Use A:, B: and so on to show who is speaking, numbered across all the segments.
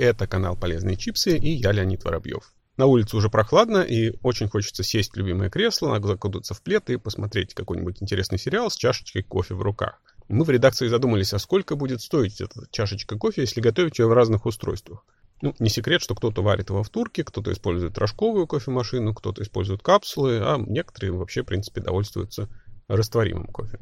A: это канал «Полезные чипсы» и я Леонид Воробьев. На улице уже прохладно и очень хочется сесть в любимое кресло, закутаться в плед и посмотреть какой-нибудь интересный сериал с чашечкой кофе в руках. Мы в редакции задумались, а сколько будет стоить эта чашечка кофе, если готовить ее в разных устройствах. Ну, не секрет, что кто-то варит его в турке, кто-то использует рожковую кофемашину, кто-то использует капсулы, а некоторые вообще, в принципе, довольствуются растворимым кофе.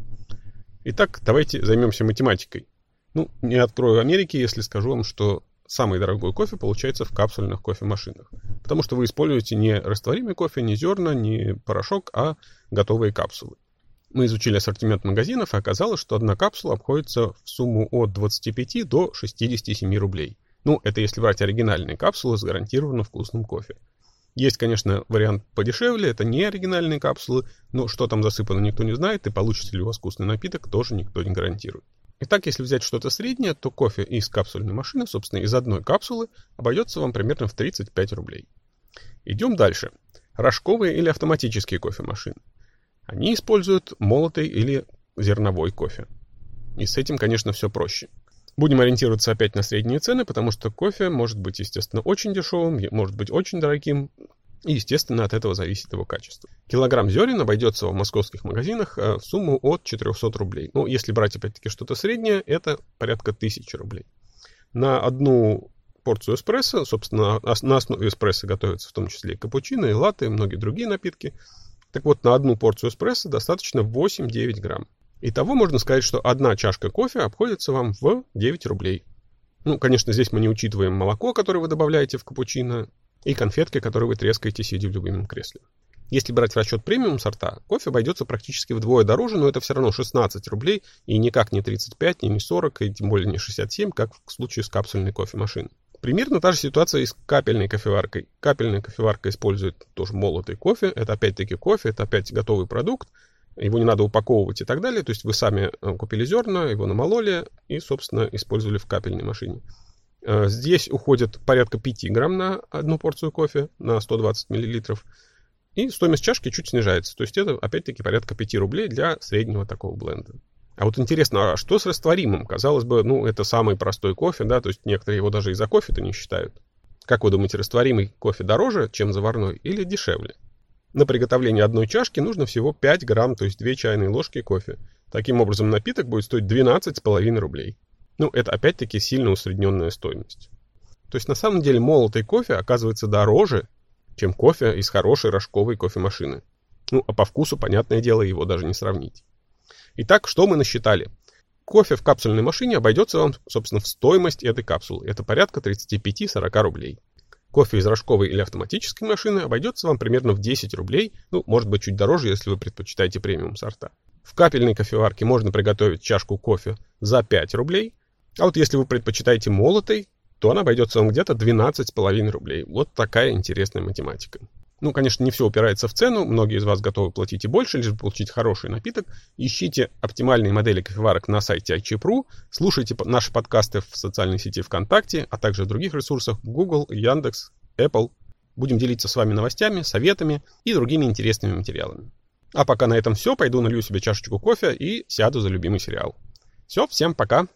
A: Итак, давайте займемся математикой. Ну, не открою Америки, если скажу вам, что самый дорогой кофе получается в капсульных кофемашинах. Потому что вы используете не растворимый кофе, не зерна, не порошок, а готовые капсулы. Мы изучили ассортимент магазинов, и оказалось, что одна капсула обходится в сумму от 25 до 67 рублей. Ну, это если брать оригинальные капсулы с гарантированно вкусным кофе. Есть, конечно, вариант подешевле, это не оригинальные капсулы, но что там засыпано, никто не знает, и получится ли у вас вкусный напиток, тоже никто не гарантирует. Итак, если взять что-то среднее, то кофе из капсульной машины, собственно, из одной капсулы, обойдется вам примерно в 35 рублей. Идем дальше. Рожковые или автоматические кофемашины. Они используют молотый или зерновой кофе. И с этим, конечно, все проще. Будем ориентироваться опять на средние цены, потому что кофе может быть, естественно, очень дешевым, может быть очень дорогим, и, естественно, от этого зависит его качество. Килограмм зерен обойдется в московских магазинах э, в сумму от 400 рублей. Ну, если брать, опять-таки, что-то среднее, это порядка 1000 рублей. На одну порцию эспрессо, собственно, на основе эспрессо готовятся в том числе и капучино, и латте, и многие другие напитки. Так вот, на одну порцию эспрессо достаточно 8-9 грамм. Итого можно сказать, что одна чашка кофе обходится вам в 9 рублей. Ну, конечно, здесь мы не учитываем молоко, которое вы добавляете в капучино, и конфетки, которые вы трескаете, сидя в любимом кресле. Если брать в расчет премиум сорта, кофе обойдется практически вдвое дороже, но это все равно 16 рублей, и никак не 35, не 40, и тем более не 67, как в случае с капсульной кофемашиной. Примерно та же ситуация и с капельной кофеваркой. Капельная кофеварка использует тоже молотый кофе, это опять-таки кофе, это опять готовый продукт, его не надо упаковывать и так далее, то есть вы сами э, купили зерна, его намололи и, собственно, использовали в капельной машине. Э, здесь уходит порядка 5 грамм на одну порцию кофе, на 120 миллилитров. И стоимость чашки чуть снижается. То есть это, опять-таки, порядка 5 рублей для среднего такого бленда. А вот интересно, а что с растворимым? Казалось бы, ну, это самый простой кофе, да, то есть некоторые его даже и за кофе-то не считают. Как вы думаете, растворимый кофе дороже, чем заварной, или дешевле? На приготовление одной чашки нужно всего 5 грамм, то есть 2 чайные ложки кофе. Таким образом, напиток будет стоить 12,5 рублей. Ну, это опять-таки сильно усредненная стоимость. То есть на самом деле молотый кофе оказывается дороже, чем кофе из хорошей рожковой кофемашины. Ну, а по вкусу, понятное дело, его даже не сравнить. Итак, что мы насчитали? Кофе в капсульной машине обойдется вам, собственно, в стоимость этой капсулы. Это порядка 35-40 рублей. Кофе из рожковой или автоматической машины обойдется вам примерно в 10 рублей, ну, может быть, чуть дороже, если вы предпочитаете премиум сорта. В капельной кофеварке можно приготовить чашку кофе за 5 рублей, а вот если вы предпочитаете молотой, то она обойдется вам где-то 12,5 рублей. Вот такая интересная математика. Ну, конечно, не все упирается в цену, многие из вас готовы платить и больше, лишь бы получить хороший напиток. Ищите оптимальные модели кофеварок на сайте iChip.ru, слушайте наши подкасты в социальной сети ВКонтакте, а также в других ресурсах Google, Яндекс, Apple. Будем делиться с вами новостями, советами и другими интересными материалами. А пока на этом все, пойду налью себе чашечку кофе и сяду за любимый сериал. Все, всем пока!